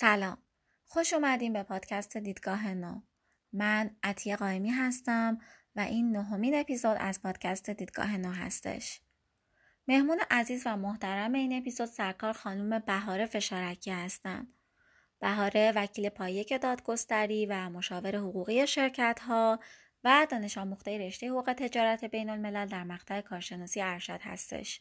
سلام. خوش اومدیم به پادکست دیدگاه نو. من عطیه قائمی هستم و این نهمین اپیزود از پادکست دیدگاه نو هستش. مهمون عزیز و محترم این اپیزود سرکار خانم بهاره فشارکی هستند بهاره وکیل پایک دادگستری و مشاور حقوقی شرکت ها و دانش آموخته رشته حقوق تجارت بین الملل در مقطع کارشناسی ارشد هستش.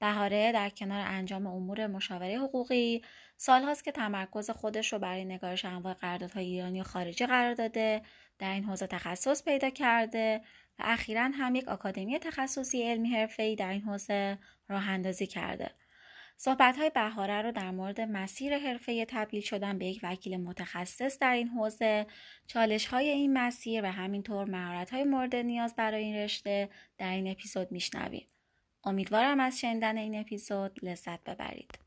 بهاره در کنار انجام امور مشاوره حقوقی سالهاست که تمرکز خودش رو برای نگارش انواع قراردادهای ایرانی و خارجی قرار داده در این حوزه تخصص پیدا کرده و اخیرا هم یک آکادمی تخصصی علمی حرفه‌ای در این حوزه راه اندازی کرده صحبت های بهاره رو در مورد مسیر حرفه تبدیل شدن به یک وکیل متخصص در این حوزه، چالش های این مسیر و همینطور مهارت های مورد نیاز برای این رشته در این اپیزود میشنویم. امیدوارم از شنیدن این اپیزود لذت ببرید.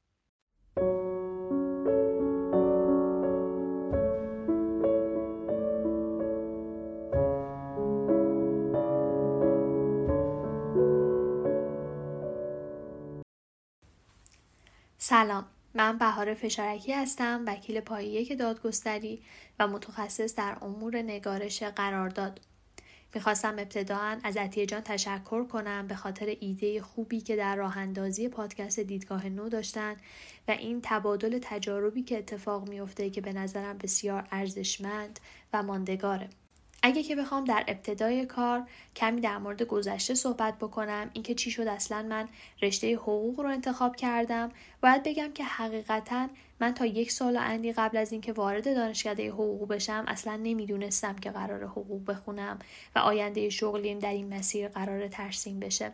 سلام من بهار فشارکی هستم وکیل پایه دادگستری و متخصص در امور نگارش قرارداد می‌خواستم ابتداعا از عطیه جان تشکر کنم به خاطر ایده خوبی که در راه اندازی پادکست دیدگاه نو داشتن و این تبادل تجاربی که اتفاق میفته که به نظرم بسیار ارزشمند و ماندگاره. اگه که بخوام در ابتدای کار کمی در مورد گذشته صحبت بکنم اینکه چی شد اصلا من رشته حقوق رو انتخاب کردم باید بگم که حقیقتا من تا یک سال اندی قبل از اینکه وارد دانشکده حقوق بشم اصلا نمی‌دونستم که قرار حقوق بخونم و آینده شغلیم در این مسیر قرار ترسیم بشه.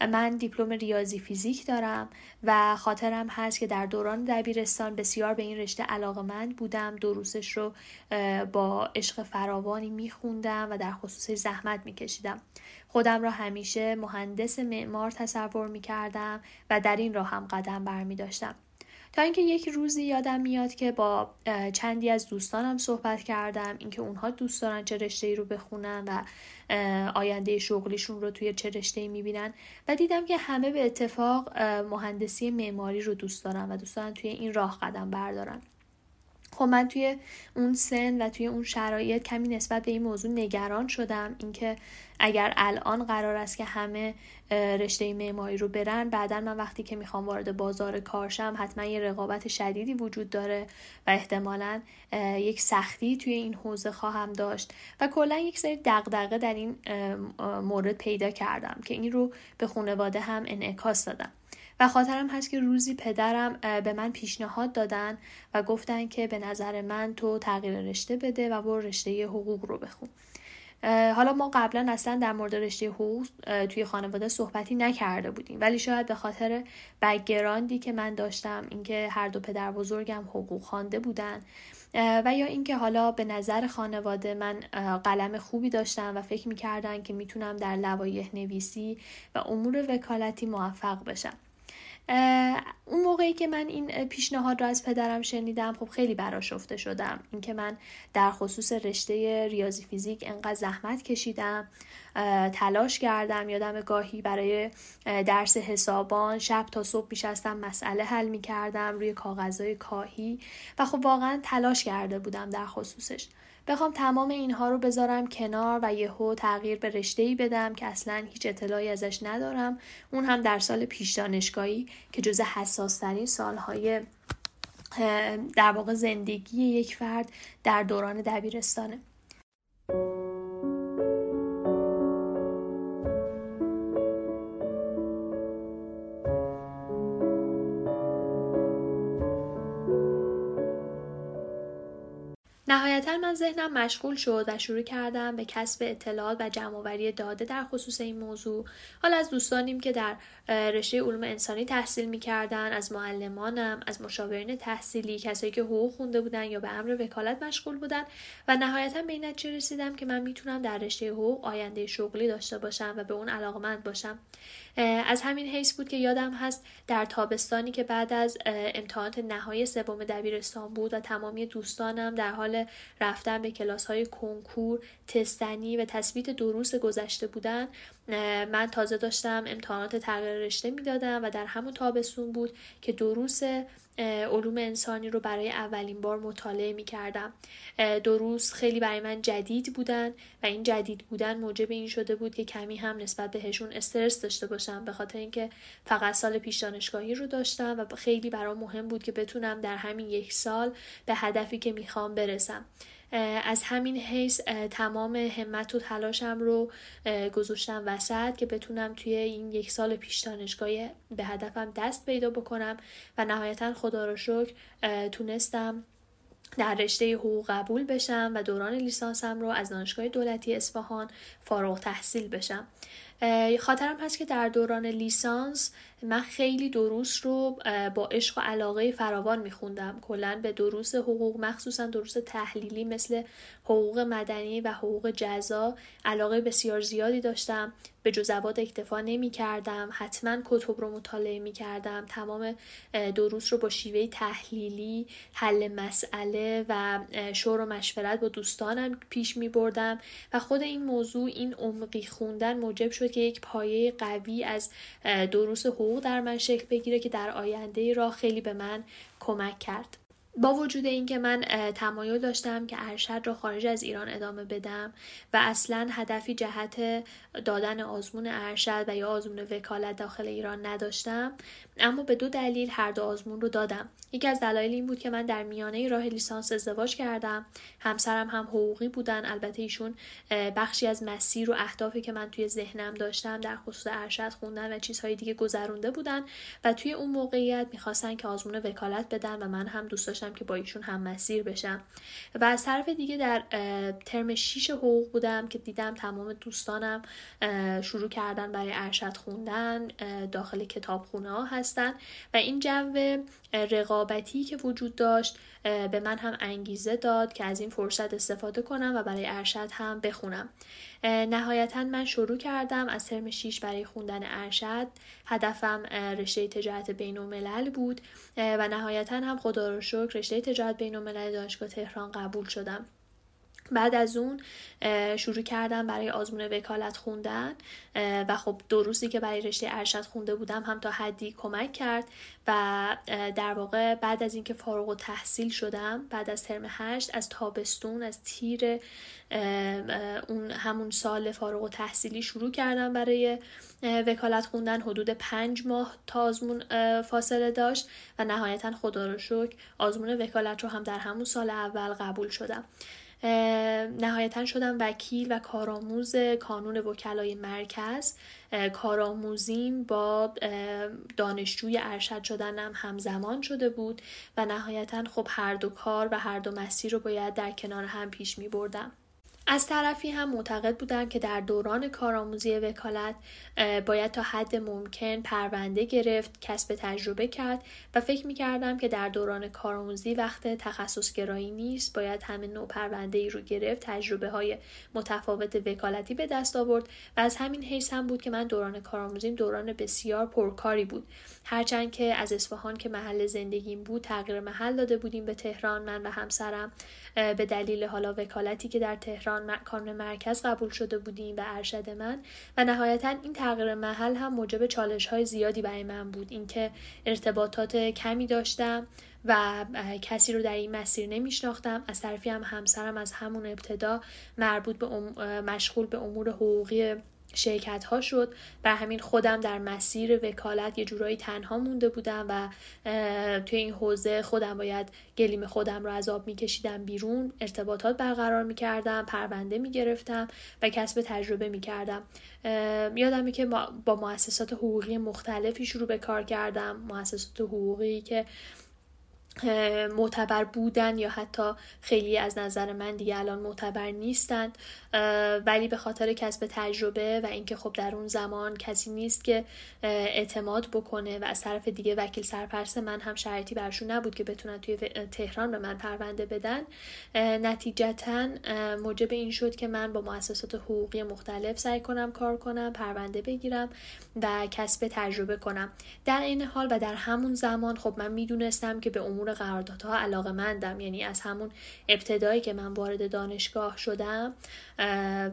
من دیپلم ریاضی فیزیک دارم و خاطرم هست که در دوران دبیرستان بسیار به این رشته علاقمند بودم. دروسش رو با عشق فراوانی میخوندم و در خصوص زحمت میکشیدم. خودم را همیشه مهندس معمار تصور می‌کردم و در این راه هم قدم برمی داشتم. تا اینکه یک روزی یادم میاد که با چندی از دوستانم صحبت کردم اینکه اونها دوست دارن چه رشته ای رو بخونن و آینده شغلیشون رو توی چه رشته ای می‌بینن. و دیدم که همه به اتفاق مهندسی معماری رو دوست دارن و دوست دارن توی این راه قدم بردارن. خب من توی اون سن و توی اون شرایط کمی نسبت به این موضوع نگران شدم. اینکه اگر الان قرار است که همه رشته معماری رو برن بعدا من وقتی که می‌خوام وارد بازار کارشم حتما یه رقابت شدیدی وجود داره و احتمالا یک سختی توی این حوزه خواهم داشت. و کلا یک سری دغدغه در این مورد پیدا کردم که این رو به خانواده هم انعکاس دادم. و خاطرم هست که روزی پدرم به من پیشنهاد دادن و گفتن که به نظر من تو تغییر رشته بده و برو رشته حقوق رو بخون. حالا ما قبلا اصلا در مورد رشته حقوق توی خانواده صحبتی نکرده بودیم. ولی شاید به خاطر بگراندی که من داشتم اینکه هر دو پدر بزرگم حقوق خوانده بودن و یا اینکه حالا به نظر خانواده من قلم خوبی داشتم و فکر می‌کردن که می‌تونم در لوایح نویسی و امور وکالتی موفق بشم. اون موقعی که من این پیشنهاد را از پدرم شنیدم خب خیلی براشفته شدم. اینکه من در خصوص رشته ریاضی فیزیک انقدر زحمت کشیدم تلاش کردم یادم گاهی برای درس حسابان شب تا صبح میشستم مسئله حل می‌کردم روی کاغذهای کاهی و خب واقعا تلاش کرده بودم در خصوصش. بخوام تمام اینها رو بذارم کنار و یهو تغییر به رشته ای بدم که اصلا هیچ اطلاعی ازش ندارم. اون هم در سال پیش دانشگاهی که جز حساسترین سالهای در واقع زندگی یک فرد در دوران دبیرستانه. نهایتا من ذهنم مشغول شد و شروع کردم به کسب اطلاعات و جمعآوری داده در خصوص این موضوع. حالا از دوستانیم که در رشته علوم انسانی تحصیل می‌کردن از معلمانم از مشاورین تحصیلی کسایی که حقوق خونده بودن یا به امر وکالت مشغول بودن و نهایتا به این نتیجه رسیدم که من می‌تونم در رشته حقوق آینده شغلی داشته باشم و به اون علاقمند باشم. از همین حیث بود که یادم هست در تابستانی که بعد از امتحانات نهایی سوم دبیرستان بود و تمامی دوستانم در حال رفتن به کلاس های کنکور، تستنی و تثبیت دروس گذشته بودن من تازه داشتم امتحانات تغییر رشته می‌دادم و در همون تابستون بود که دروس علوم انسانی رو برای اولین بار مطالعه می کردم. دروس خیلی برای من جدید بودن و این جدید بودن موجب این شده بود که کمی هم نسبت بهشون استرس داشته باشم به خاطر اینکه فقط سال پیش دانشگاهی رو داشتم و خیلی برام مهم بود که بتونم در همین یک سال به هدفی که می‌خوام برسم. از همین حیث تمام همت و تلاشم رو گذاشتم وسط که بتونم توی این یک سال پیش دانشگاهی به هدفم دست پیدا بکنم و نهایتا خدا رو شکر تونستم در رشته حقوق قبول بشم و دوران لیسانسم رو از دانشگاه دولتی اصفهان فارغ تحصیل بشم. خاطرم هست که در دوران لیسانس من خیلی دروس رو با عشق و علاقه فراوان میخوندم. کلا به دروس حقوق مخصوصا دروس تحلیلی مثل حقوق مدنی و حقوق جزا علاقه بسیار زیادی داشتم. به جزوات اکتفا نمی کردم حتما کتب رو مطالعه می کردم تمام دروس رو با شیوه تحلیلی حل مسئله و شور و مشورت با دوستانم پیش می بردم و خود این موضوع این عمقی خوندن موجب شد که یک پایه قوی از دروس حقوق در من شکل بگیره که در آینده راه خیلی به من کمک کرد. با وجود اینکه من تمایل داشتم که ارشد را خارج از ایران ادامه بدم و اصلا هدفی جهت دادن آزمون ارشد و یا آزمون وکالت داخل ایران نداشتم اما به دو دلیل هر دو آزمون رو دادم. یکی از دلایل این بود که من در میانه راه لیسانس ازدواج کردم. همسرم هم حقوقی بودن. البته ایشون بخشی از مسیر و اهدافی که من توی ذهنم داشتم در خصوص ارشد خوندن و چیزهای دیگه گذرونده بودن و توی اون موقعیت می‌خواستن که آزمون وکالت بدن و من هم دوست داشتم که با ایشون هم مسیر بشم. و از طرف دیگه در ترم 6 حقوق بودم که دیدم تمام دوستانم شروع کردن برای ارشد خوندن داخل کتابخونه ها هستن. و این جو رقابتی که وجود داشت به من هم انگیزه داد که از این فرصت استفاده کنم و برای ارشد هم بخونم. نهایتا من شروع کردم از ترم 6 برای خوندن ارشد. هدفم رشته تجارت بین الملل بود و نهایتا هم خدا رو شکر رشته تجارت بین الملل دانشگاه تهران قبول شدم. بعد از اون شروع کردم برای آزمون وکالت خوندن و خب دو روزی که برای رشته ارشد خونده بودم هم تا حدی کمک کرد و در واقع بعد از اینکه فارغ و تحصیل شدم بعد از ترم هشت از تابستون از تیر اون همون سال فارغ و تحصیلی شروع کردم برای وکالت خوندن. حدود پنج ماه تا آزمون فاصله داشت و نهایتا خدا رو شکر آزمون وکالت رو هم در همون سال اول قبول شدم. نهایتا شدم وکیل و کارآموز کانون وکلای مرکز. کارآموزیم با دانشجوی ارشد شدنم همزمان شده بود و نهایتا خب هر دو کار و هر دو مسیر رو باید در کنار هم پیش می بردم از طرفی هم معتقد بودم که در دوران کارآموزی وکالت باید تا حد ممکن پرونده گرفت کسب تجربه کرد و فکر می کردم که در دوران کارآموزی وقت تخصص گرایی نیست. باید همه نوع پرونده ای رو گرفت تجربه های متفاوت وکالتی به دست آورد و از همین حیث هم بود که من دوران کارآموزیم دوران بسیار پرکاری بود. هرچند که از اصفهان که محل زندگیم بود تغییر محل داده بودیم به تهران من و همسرم. به دلیل حالا وکالتی که در تهران کانون مرکز قبول شده بودیم و ارشد من و نهایتا این تغییر محل هم موجب چالش های زیادی برای من بود. اینکه ارتباطات کمی داشتم و کسی رو در این مسیر نمیشناختم. از طرفی هم همسرم از همون ابتدا مربوط به مشغول به امور حقوقی شرکت ها شد بر همین خودم در مسیر وکالت یه جورایی تنها مونده بودم و توی این حوزه خودم باید گلیم خودم رو از آب میکشیدم بیرون ارتباطات برقرار می‌کردم پرونده می‌گرفتم و کسب تجربه می‌کردم. یادمه که با مؤسسات حقوقی مختلفی شروع به کار کردم. مؤسسات حقوقی که معتبر بودن یا حتی خیلی از نظر من دیگه الان معتبر نیستند. ولی به خاطر کسب تجربه و اینکه خب در اون زمان کسی نیست که اعتماد بکنه و از طرف دیگه وکیل سرپرست من هم شرطی برشون نبود که بتونن توی تهران به من پرونده بدن نتیجتا موجب این شد که من با مؤسسات حقوقی مختلف سعی کنم کار کنم پرونده بگیرم و کسب تجربه کنم. در این حال و در همون زمان خب من می‌دونستم که به امور امور قراردادها علاقه مندم. یعنی از همون ابتدایی که من وارد دانشگاه شدم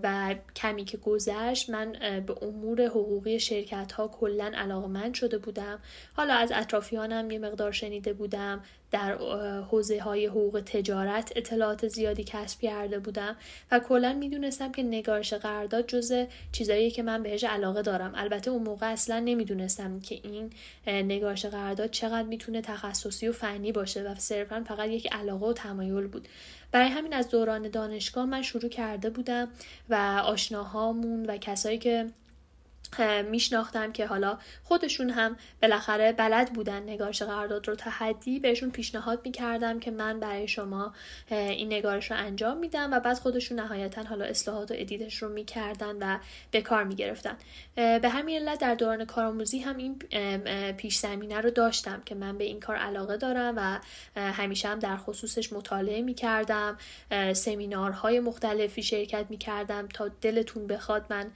و کمی که گذشت من به امور حقوقی شرکت ها کلا علاقه شده بودم. حالا از اطرافیانم یه مقدار شنیده بودم. در حوزه های حقوق تجارت اطلاعات زیادی کسب کرده بودم و کلا می‌دونستم که نگارش قرارداد جز چیزایی که من بهش علاقه دارم. البته اون موقع اصلا نمی‌دونستم که این نگارش قرارداد چقدر می‌تونه تخصصی و فنی باشه و صرفا فقط یک علاقه و تمایل بود. برای همین از دوران دانشگاه من شروع کرده بودم و آشناهامون و کسایی که میشناختم که حالا خودشون هم بالاخره بلد بودن نگارش قرارداد رو تحدی بهشون پیشنهاد می‌کردم که من برای شما این نگارش رو انجام میدم و بعد خودشون نهایتا حالا اصلاحات و ادیتش رو می‌کردن و به کار می‌گرفتن. به همین علت در دوران کارآموزی هم این پیش زمینه رو داشتم که من به این کار علاقه دارم و همیشه هم در خصوصش مطالعه می‌کردم سمینارهای مختلفی شرکت می‌کردم تا دلتون بخواد من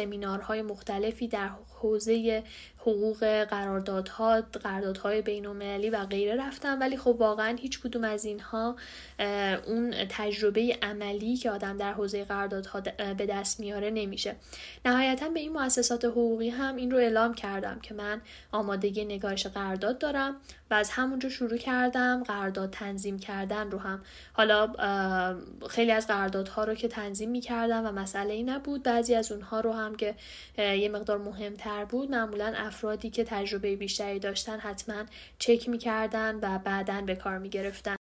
سمینارهای مختلفی در حوزه حقوق قراردادها قراردادهای بین و غیره رفتم ولی خب واقعا هیچ کدوم از اینها اون تجربه عملی که آدم در حوزه قراردادها به دست میاره نمیشه. نهایتا به این مؤسسات حقوقی هم این رو اعلام کردم که من آمادگی نگارش قرارداد دارم و از همونجا شروع کردم قرارداد تنظیم کردن رو هم. حالا خیلی از قراردادها رو که تنظیم می‌کردم و مسئله ای نبود. بعضی از اونها رو هم که یه مقدار مهمتر بود معمولا افرادی که تجربه بیشتری داشتن حتما چک می‌کردن و بعدا به کار می‌گرفتن.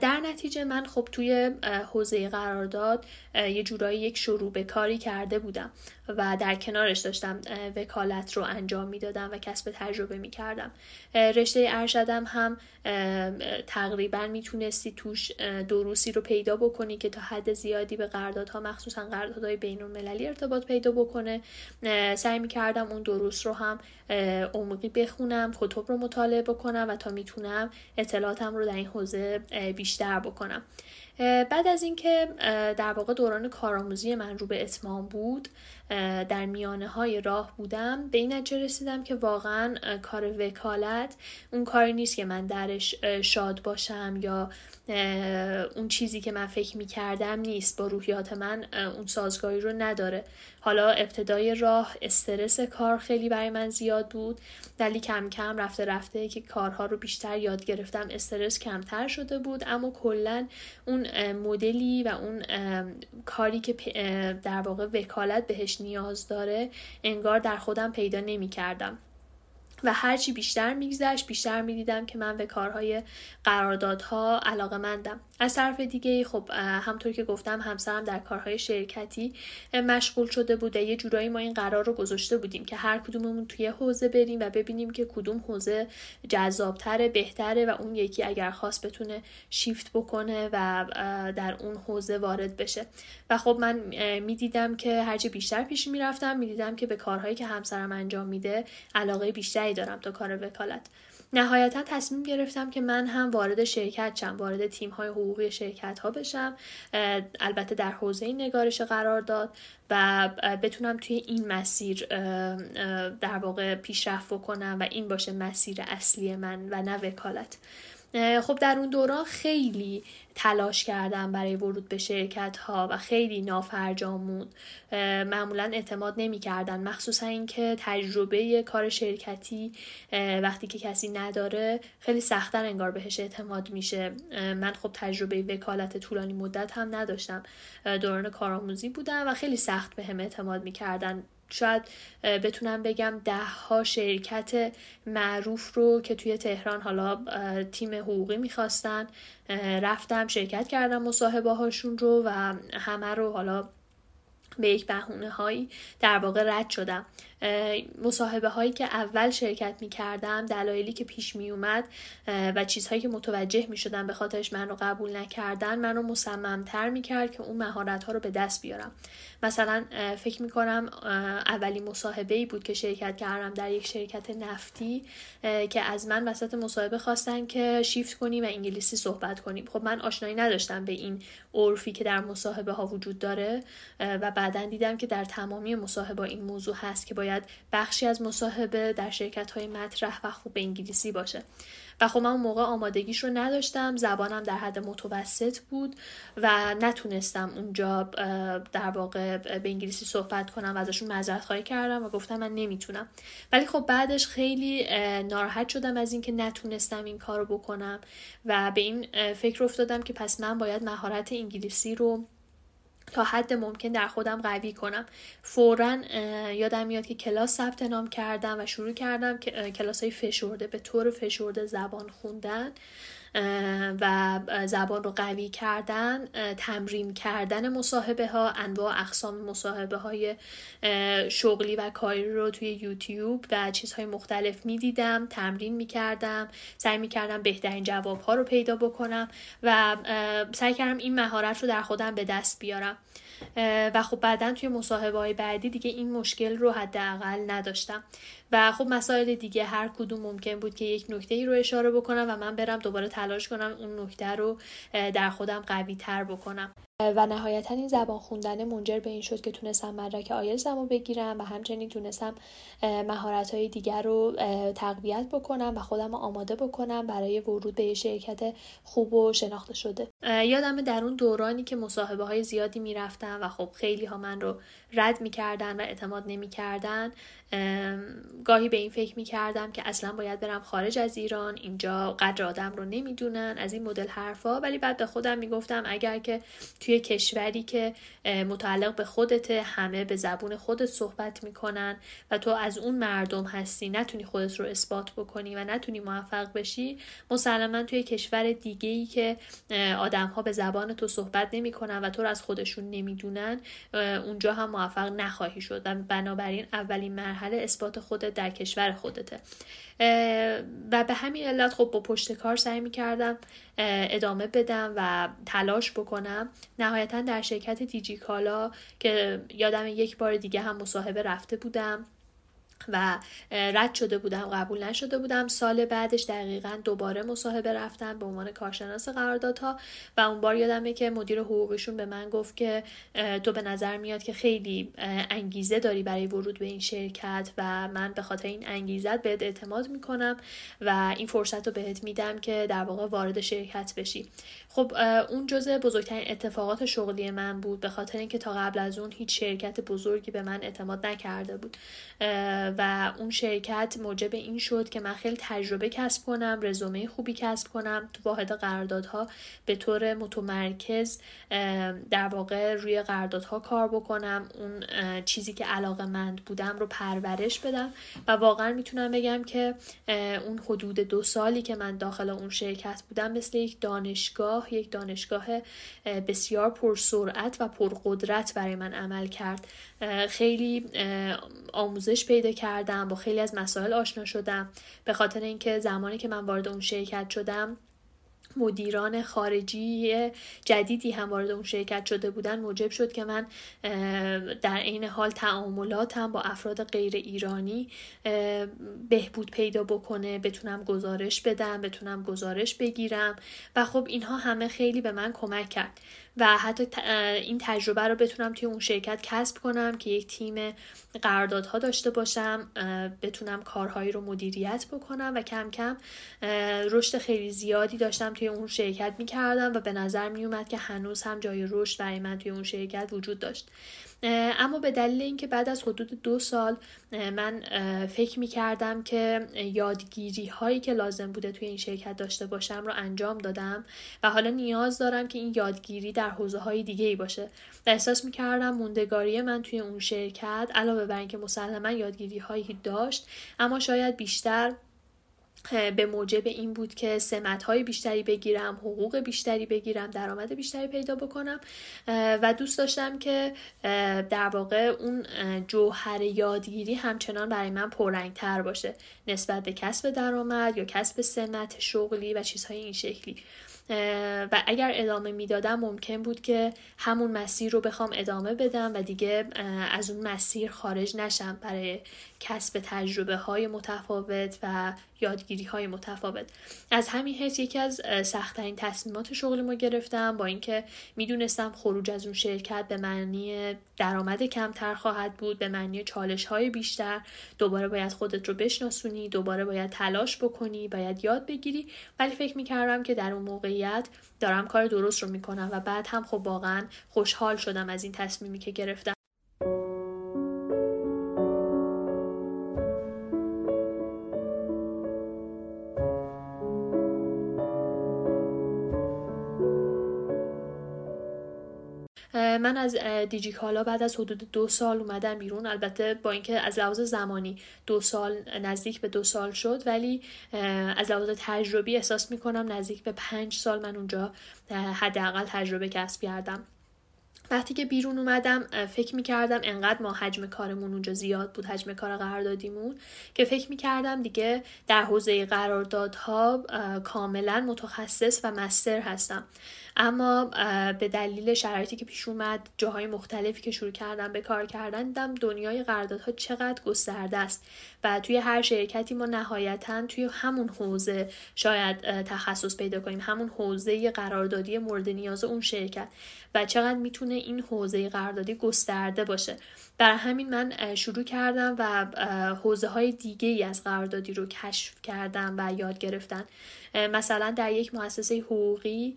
در نتیجه من خب توی حوزه قرارداد یه جورایی یک شروع به کاری کرده بودم. و در کنارش داشتم وکالت رو انجام می‌دادم و کسب تجربه می‌کردم. رشته ارشدم هم تقریبا می‌تونستی توش دروسی رو پیدا بکنی که تا حد زیادی به قراردادها مخصوصا قراردادهای بین المللی ارتباط پیدا بکنه. سعی می‌کردم اون دروس رو هم عمقی بخونم کتب رو مطالعه بکنم و تا می‌تونم اطلاعاتم رو در این حوزه بیشتر بکنم. بعد از اینکه در واقع دوران کارآموزی من رو به اتمام بود در میانه های راه بودم به این نتیجه رسیدم که واقعا کار وکالت اون کاری نیست که من درش شاد باشم یا اون چیزی که من فکر می کردم نیست. با روحیات من اون سازگاری رو نداره. حالا ابتدای راه استرس کار خیلی برای من زیاد بود. ولی کم کم رفته رفته که کارها رو بیشتر یاد گرفتم. استرس کمتر شده بود. اما کلا اون مدلی و اون کاری که در واقع وکالت بهش نیاز داره انگار در خودم پیدا نمی کردم و هرچی بیشتر میگذشت بیشتر می‌دیدم که من به کارهای قراردادها علاقه مندم. از طرف دیگه خب همطور که گفتم همسرم در کارهای شرکتی مشغول شده بوده. یه جورایی ما این قرار رو گذاشته بودیم که هر کدوممون توی حوزه بریم و ببینیم که کدوم حوزه جذابتره بهتره و اون یکی اگر خواست بتونه شیفت بکنه و در اون حوزه وارد بشه. و خب من می‌دیدم که هرچی بیشتر پیش می‌رفتم می‌دیدم که به کارهایی که همسرم انجام میده علاقه بیشتری دارم تا کار وکالت. نهایتا تصمیم گرفتم که من هم وارد شرکت شم وارد تیم های حقوقی شرکت ها بشم البته در حوزه نگارش قرار داد و بتونم توی این مسیر در واقع پیشرفت بکنم و این باشه مسیر اصلی من و نه وکالت. خب در اون دوران خیلی تلاش کردم برای ورود به شرکت ها و خیلی نافرجامون معمولا اعتماد نمی کردن مخصوصا اینکه تجربه کار شرکتی وقتی که کسی نداره خیلی سختتر انگار بهش اعتماد میشه. من خب تجربه وکالت طولانی مدت هم نداشتم. دوران کارآموزی بودم و خیلی سخت به هم اعتماد می‌کردن. شاید بتونم بگم ده ها شرکت معروف رو که توی تهران حالا تیم حقوقی می‌خواستن رفتم شرکت کردم مصاحبه هاشون رو و همه رو حالا به یک بهونه هایی در واقع رد شدم. مصاحبه هایی که اول شرکت می کردم دلایلی که پیش می اومد و چیزهایی که متوجه می شدم به خاطرش من رو قبول نکردن من رو مصممتر می کرد که اون مهارت ها رو به دست بیارم. مثلا فکر می کنم اولین مصاحبه ای بود که شرکت کردم در یک شرکت نفتی که از من وسط مصاحبه خواستن که شیفت کنیم و انگلیسی صحبت کنیم. خب من آشنایی نداشتم به این عرفی که در مصاحبه ها وجود داره و بعدا دیدم که در تمامی مصاحبه این موضوع هست که باید بخشی از مصاحبه در شرکت های مطرح و خوب انگلیسی باشه. و خب من موقع آمادگیش رو نداشتم زبانم در حد متوسط بود و نتونستم اونجا در واقع به انگلیسی صحبت کنم و ازشون معذرت خواهی کردم و گفتم من نمی‌تونم. ولی خب بعدش خیلی ناراحت شدم از اینکه نتونستم این کار رو بکنم و به این فکر افتادم که پس من باید مهارت انگلیسی رو تا حد ممکن در خودم قوی کنم. فورا یادم میاد که کلاس ثبت نام کردم و شروع کردم کلاس های فشرده به طور فشرده زبان خوندن. و زبان رو قوی کردن تمرین کردن مصاحبه ها انواع اقسام مصاحبه های شغلی و کاری رو توی یوتیوب و چیزهای مختلف می‌دیدم تمرین می‌کردم سعی می‌کردم بهترین جواب ها رو پیدا بکنم و سعی کردم این مهارت رو در خودم به دست بیارم. و خب بعدا توی مصاحبه های بعدی دیگه این مشکل رو حداقل نداشتم. و خب مسائل دیگه هر کدوم ممکن بود که یک نکته ای رو اشاره بکنم و من برم دوباره تلاش کنم اون نکته رو در خودم قوی تر بکنم. و نهایتا این زبان خوندن منجر به این شد که تونستم مدرک آیلتسم رو بگیرم و همچنین تونستم مهارت های دیگر رو تقویت بکنم و خودم رو آماده بکنم برای ورود به شرکت خوب و شناخته شده. یادم در اون دورانی که مصاحبه های زیادی می‌رفتم و خب خیلی ها من رو رد می‌کردن و اعتماد نمی‌کردن. گاهی به این فکر می‌کردم که اصلا باید برم خارج از ایران. اینجا قدر آدم رو نمی‌دونن از این مدل حرفا. ولی بعد به خودم می‌گفتم اگر که توی کشوری که متعلق به خودت همه به زبون خودت صحبت می‌کنن و تو از اون مردم هستی نتونی خودت رو اثبات بکنی و نتونی موفق بشی مسلما توی کشور دیگه ای که آدم ها به زبان تو صحبت نمی‌کنن و تو رو از خودشون نمی‌دونن اونجا هم موفق نخواهی شد. و بنابراین اولین مرحله اثبات خودت در کشور خودته. و به همین علت خب با پشت کار سعی می کردم ادامه بدم و تلاش بکنم. نهایتا در شرکت دیجی کالا که یادم یک بار دیگه هم مصاحبه رفته بودم. و رد شده بودم قبول نشده بودم. سال بعدش دقیقا دوباره مصاحبه رفتم به عنوان کارشناس قراردادها و اون بار یادمه که مدیر حقوقشون به من گفت که تو به نظر میاد که خیلی انگیزه داری برای ورود به این شرکت و من به خاطر این انگیزت بهت اعتماد می‌کنم و این فرصت رو بهت میدم که در واقع وارد شرکت بشی. خب اون جزء بزرگترین اتفاقات شغلی من بود به خاطر اینکه تا قبل از اون هیچ شرکت بزرگی به من اعتماد نکرده بود. و اون شرکت موجب این شد که من خیلی تجربه کسب کنم رزومه خوبی کسب کنم. تو واحد قراردادها به طور متمرکز در واقع روی قراردادها کار بکنم. اون چیزی که علاقه مند بودم رو پرورش بدم. و واقعا می‌تونم بگم که اون حدود دو سالی که من داخل اون شرکت بودم مثل یک دانشگاه یک دانشگاه بسیار پرسرعت و پرقدرت برای من عمل کرد. خیلی آموزش پیدا کردم با خیلی از مسائل آشنا شدم. به خاطر اینکه زمانی که من وارد اون شرکت شدم مدیران خارجی جدیدی هم وارد اون شرکت شده بودن موجب شد که من در عین حال تعاملاتم با افراد غیر ایرانی بهبود پیدا بکنه بتونم گزارش بدم بتونم گزارش بگیرم. و خب اینها همه خیلی به من کمک کرد. و حتی این تجربه رو بتونم توی اون شرکت کسب کنم که یک تیم قراردادها داشته باشم بتونم کارهایی رو مدیریت بکنم و کم کم رشد خیلی زیادی داشتم توی اون شرکت می‌کردم و به نظر میومد که هنوز هم جای رشد برای من توی اون شرکت وجود داشت. اما به دلیل اینکه بعد از حدود دو سال من فکر می کردم که یادگیری هایی که لازم بوده توی این شرکت داشته باشم رو انجام دادم و حالا نیاز دارم که این یادگیری در حوزه های دیگه ای باشه. و احساس می کردم موندگاری من توی اون شرکت علاوه بر اینکه مسلما یادگیری هایی داشت اما شاید بیشتر به موجب این بود که سمت های بیشتری بگیرم حقوق بیشتری بگیرم درآمد بیشتری پیدا بکنم و دوست داشتم که در واقع اون جوهر یادگیری همچنان برای من پررنگتر باشه نسبت به کسب درآمد یا کسب سمت شغلی و چیزهای این شکلی. و اگر ادامه می‌دادم ممکن بود که همون مسیر رو بخوام ادامه بدم و دیگه از اون مسیر خارج نشم برای کسب تجربه های متفاوت و یادگیری های متفاوت. از همین حیث یکی از سختترین تصمیمات شغل ما گرفتم با اینکه می‌دونستم خروج از اون شرکت به معنی درآمد کمتر خواهد بود به معنی چالش های بیشتر. دوباره باید خودت رو بشناسونی دوباره باید تلاش بکنی باید یاد بگیری. ولی فکر می‌کردم که در اون موقعیت دارم کار درست رو می‌کنم و بعد هم خب واقعا خوشحال شدم از این تصمیمی که گرفتم. من از دیجیکالا بعد از حدود دو سال اومدم بیرون. البته با اینکه از لحاظ زمانی دو سال نزدیک به دو سال شد ولی از لحاظ تجربی احساس می‌کنم نزدیک به پنج سال من اونجا حداقل تجربه کسب کردم. وقتی که بیرون اومدم فکر می‌کردم انقدر ما حجم کارمون اونجا زیاد بود حجم کار قراردادیمون که فکر می‌کردم دیگه در حوزه قراردادها کاملا متخصص و مستر هستم. اما به دلیل شرایطی که پیش اومد جاهای مختلفی که شروع کردم به کار کردن دیدم دنیای قراردادها چقدر گسترده است. و توی هر شرکتی ما نهایتا توی همون حوزه شاید تخصص پیدا کنیم. همون حوزه قراردادی مورد نیاز اون شرکت. و چقدر می‌تونه این حوزه قراردادی گسترده باشه. برای همین من شروع کردم و حوزه های دیگه ای از قراردادی رو کشف کردم و یاد گرفتن. مثلا در یک مؤسسه حقوقی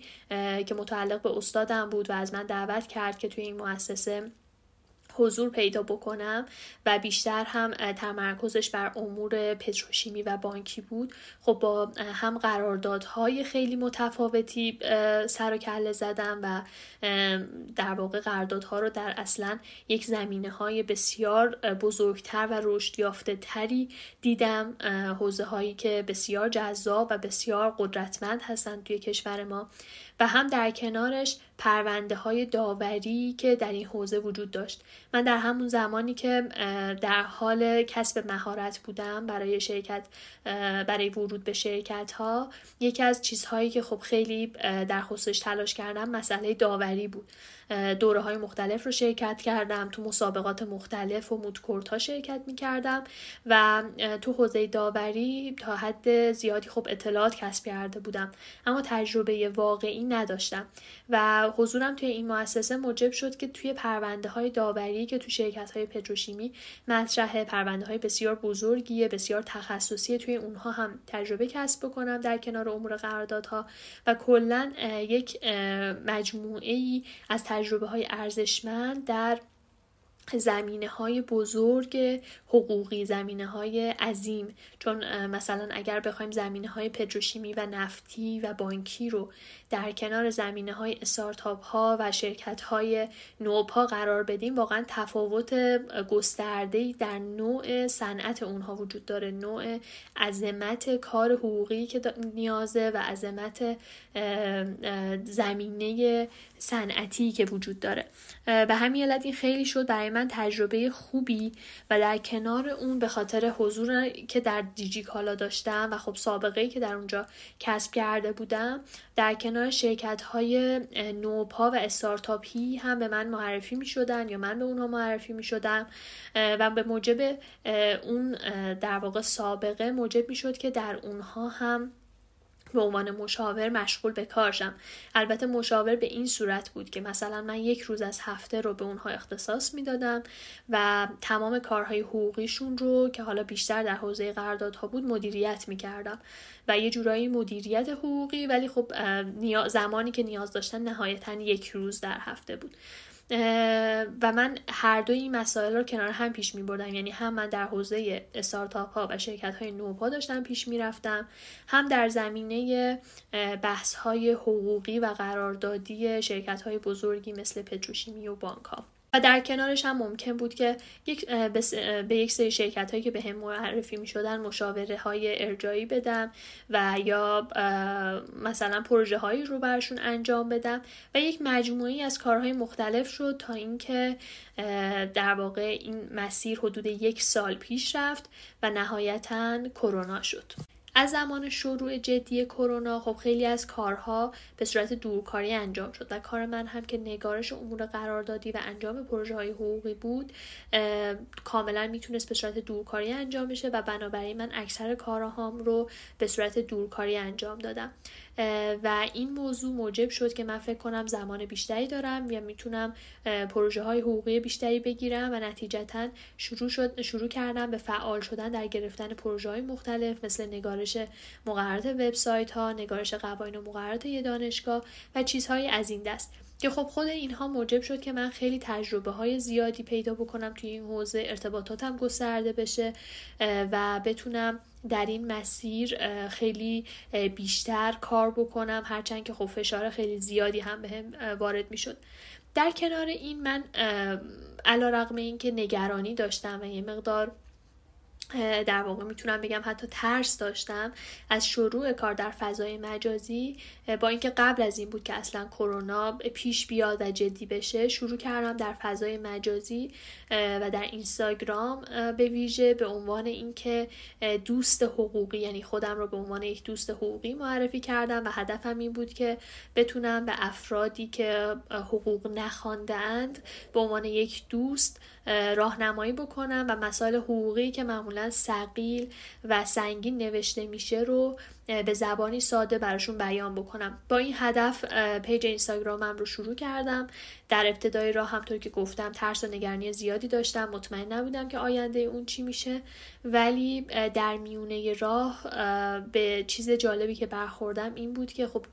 که متعلق به استادم بود و از من دعوت کرد که توی این مؤسسه حضور پیدا بکنم و بیشتر هم تمرکزش بر امور پتروشیمی و بانکی بود. خب با هم قراردادهای خیلی متفاوتی سر و کله زدم و در واقع قراردادها رو در اصلا یک زمینه های بسیار بزرگتر و رشد یافته تری دیدم. حوزه هایی که بسیار جذاب و بسیار قدرتمند هستند توی کشور ما. و هم در کنارش پرونده های داوری که در این حوزه وجود داشت. من در همون زمانی که در حال کسب مهارت بودم برای شرکت برای ورود به شرکت ها یکی از چیزهایی که خب خیلی در خصوصش تلاش کردم مسئله داوری بود. دوره های مختلف رو شرکت کردم تو مسابقات مختلف و مودکورت ها شرکت می کردم و تو حوزه داوری تا حد زیادی خب اطلاعات کسب کرده بودم اما تجربه واقعی نداشتم و حضورم توی این مؤسسه موجب شد که توی پرونده های داوری که تو شرکت های پتروشیمی مطرح پرونده های بسیار بزرگیه بسیار تخصصی توی اونها هم تجربه کسب بکنم در کنار امور قراردادها و کلا یک مجموعه ای از تجربه های ارزشمند در زمینه های بزرگ حقوقی زمینه های عظیم. چون مثلا اگر بخوایم زمینه های پتروشیمی و نفتی و بانکی رو در کنار زمینه های استارتاپ ها و شرکت های نوپا قرار بدیم واقعا تفاوت گسترده در نوع صنعت اونها وجود داره. نوع عظمت کار حقوقی که نیازه و عظمت زمینه صنعتی که وجود داره. به همین علت این خیلی شد برای من تجربه خوبی و در کنار اون به خاطر حضور که در دیجی کالا داشتم و خب سابقه که در اونجا کسب کرده بودم در کنار شرکت های نوپا و استارتاپی هم به من معرفی می شدن یا من به اونها معرفی می شدم و به موجب اون در واقع سابقه موجب می شد که در اونها هم به عنوان مشاور مشغول به کارشم. البته مشاور به این صورت بود که مثلا من یک روز از هفته رو به اونها اختصاص می‌دادم و تمام کارهای حقوقیشون رو که حالا بیشتر در حوزه قراردادها بود مدیریت می‌کردم و یه جورایی مدیریت حقوقی ولی خب زمانی که نیاز داشتن نهایتا یک روز در هفته بود. و من هر دوی این مسائل رو کنار هم پیش می بردم. یعنی هم من در حوزه استارتاپ ها و شرکت های نوپا داشتم پیش می رفتم. هم در زمینه بحث های حقوقی و قراردادی شرکت های بزرگی مثل پتروشیمی و بانک ها. و در کنارش هم ممکن بود که یک به یک سری شرکت هایی که به هم معرفی می شدن مشاوره های ارجایی بدم و یا مثلا پروژه هایی رو برشون انجام بدم و یک مجموعی از کارهای مختلف شد تا اینکه در واقع این مسیر حدود یک سال پیش رفت و نهایتا کرونا شد. از زمان شروع جدی کرونا خب خیلی از کارها به صورت دورکاری انجام شد و کار من هم که نگارش امور قراردادی و انجام پروژه های حقوقی بود کاملا می‌تونست به صورت دورکاری انجام بشه و بنابراین من اکثر کارهام رو به صورت دورکاری انجام دادم. و این موضوع موجب شد که من فکر کنم زمان بیشتری دارم یا می‌تونم پروژه های حقوقی بیشتری بگیرم و نتیجتا شروع, شد، شروع کردم به فعال شدن در گرفتن پروژه های مختلف مثل نگارش مقررات وبسایت ها نگارش قوانین و مقررات یه دانشگاه و چیزهای از این دست. که خب خود اینها موجب شد که من خیلی تجربه های زیادی پیدا بکنم توی این حوزه ارتباطاتم گسترده بشه و بتونم در این مسیر خیلی بیشتر کار بکنم هرچند که خب فشار خیلی زیادی هم به هم وارد می شد در کنار این من علا رقم این که نگرانی داشتم و یه مقدار در واقع می‌تونم بگم حتی ترس داشتم از شروع کار در فضای مجازی با اینکه قبل از این بود که اصلا کرونا پیش بیاد و جدی بشه شروع کردم در فضای مجازی و در اینستاگرام به ویژه به عنوان اینکه دوست حقوقی یعنی خودم رو به عنوان یک دوست حقوقی معرفی کردم و هدفم این بود که بتونم به افرادی که حقوق نخواندند به عنوان یک دوست راهنمایی بکنم و مسائل حقوقی که معمولا سقیل و سنگین نوشته میشه رو به زبانی ساده براشون بیان بکنم. با این هدف پیج اینستاگرامم رو شروع کردم. در ابتدای راه همطور که گفتم ترس و نگرانی زیادی داشتم. مطمئن نبودم که آینده اون چی میشه. ولی در میونه راه به چیز جالبی که برخوردم این بود که خب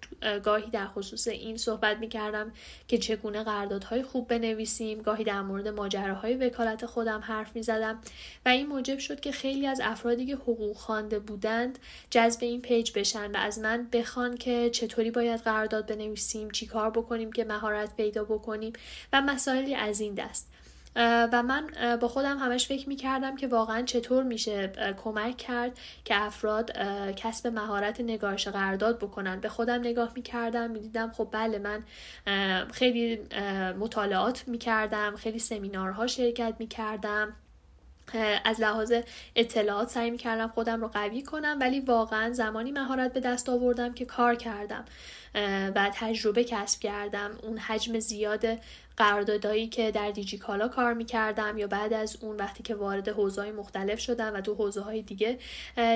گاهی در خصوص این صحبت می‌کردم که چگونه قراردادهای خوب بنویسیم. گاهی در مورد ماجراهای وکالت خودم حرف می‌زدم. و این موجب شد که خیلی از افرادی که حقوق خوانده بودند جذب این پیج بشن و از من بخوان که چطوری باید قرارداد بنویسیم چیکار بکنیم که مهارت پیدا بکنیم و مسائلی از این دست. و من با خودم همش فکر می کردم که واقعا چطور میشه کمک کرد که افراد کسب مهارت نگارش قرارداد بکنن. به خودم نگاه می کردم می دیدم خب بله من خیلی مطالعات می کردم خیلی سمینارها شرکت می کردم از لحاظ اطلاعات سعی می کردم خودم رو قوی کنم ولی واقعا زمانی مهارت به دست آوردم که کار کردم و تجربه کسب کردم. اون حجم زیاد قراردادایی که در دیجی کالا کار می‌کردم یا بعد از اون وقتی که وارد حوزه مختلف شدم و تو حوزه های دیگه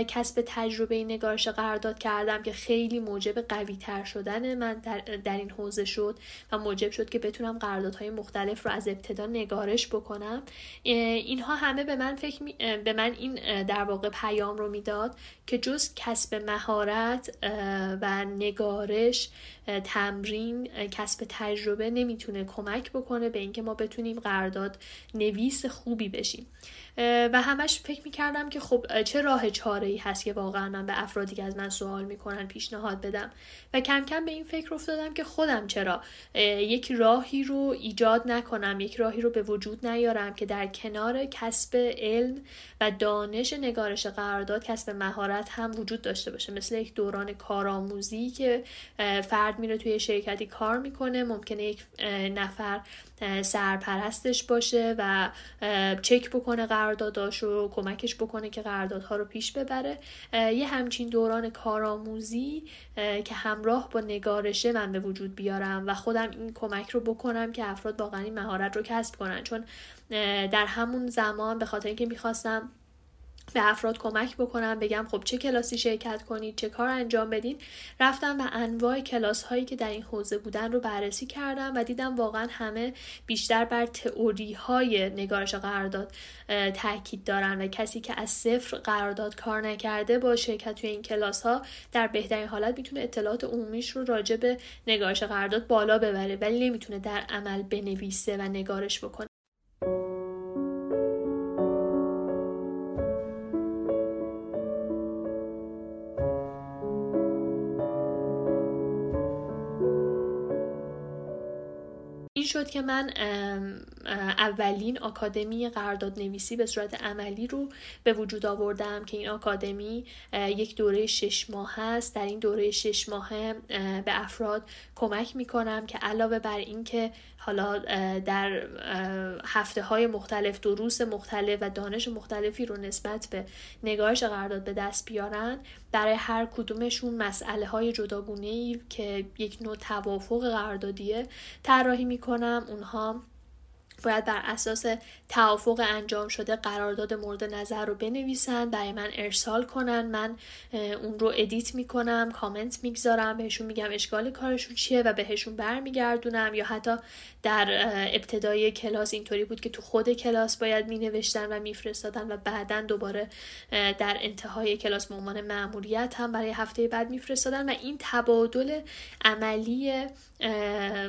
کسب تجربه نگارش قرارداد کردم که خیلی موجب قوی تر شدن من در, در این حوزه شد و موجب شد که بتونم قراردادهای مختلف رو از ابتدا نگارش بکنم. اینها همه به من فکر به من این در واقع پیام رو می‌داد که جز کسب مهارت و نگارش تمرین کسب تجربه نمی‌تونه کمک بکنه به اینکه ما بتونیم قرارداد نویس خوبی بشیم. و همش فکر می‌کردم که خب چه راه چاره ای هست که واقعا من به افرادی که از من سوال می‌کنن پیشنهاد بدم. و کم کم به این فکر افتادم که خودم چرا یک راهی رو ایجاد نکنم یک راهی رو به وجود نیارم که در کنار کسب علم و دانش نگارش قرارداد کسب مهارت هم وجود داشته باشه. مثل یک دوران کارآموزی که فرد میره توی شرکتی کار می‌کنه ممکنه یک نفر سرپرستش باشه و چک بکنه قرارداداش رو کمکش بکنه که قراردادها رو پیش ببره. یه همچین دوران کارآموزی که همراه با نگارشه من به وجود بیارم و خودم این کمک رو بکنم که افراد واقعا این مهارت رو کسب کنن. چون در همون زمان به خاطر اینکه می‌خواستم به افراد کمک بکنم بگم خب چه کلاسی شرکت کنید چه کار انجام بدین. رفتم و انواع کلاس هایی که در این حوزه بودن رو بررسی کردم و دیدم واقعا همه بیشتر بر تئوری های نگارش قرارداد تاکید دارن و کسی که از صفر قرارداد کار نکرده با شرکت توی این کلاس ها در بهترین حالت می‌تونه اطلاعات عمومیش رو راجع به نگارش قرارداد بالا ببره ولی نمی‌تونه در عمل بنویسه و نگارش بکنه. که من اولین آکادمی قرارداد نویسی به صورت عملی رو به وجود آوردم که این آکادمی یک دوره شش ماه هست. در این دوره شش ماه به افراد کمک می‌کنم که علاوه بر اینکه حالا در هفته های مختلف دروس مختلف و دانش مختلفی رو نسبت به نگارش قرارداد به دست بیارن برای هر کدومشون مسئله های ای که یک نوع توافق قراردادیه طراحی می‌کنم. اونها باید بر اساس توافق انجام شده قرارداد مورد نظر رو بنویسن برای من ارسال کنن. من اون رو edit می‌کنم کامنت می‌گذارم بهشون میگم اشکال کارشون چیه و بهشون برمیگردونم. یا حتی در ابتدای کلاس اینطوری بود که تو خود کلاس باید می نوشتن و میفرستادن و بعدا دوباره در انتهای کلاس به عنوان معمولیت هم برای هفته بعد میفرستادن. و این تبادل عملی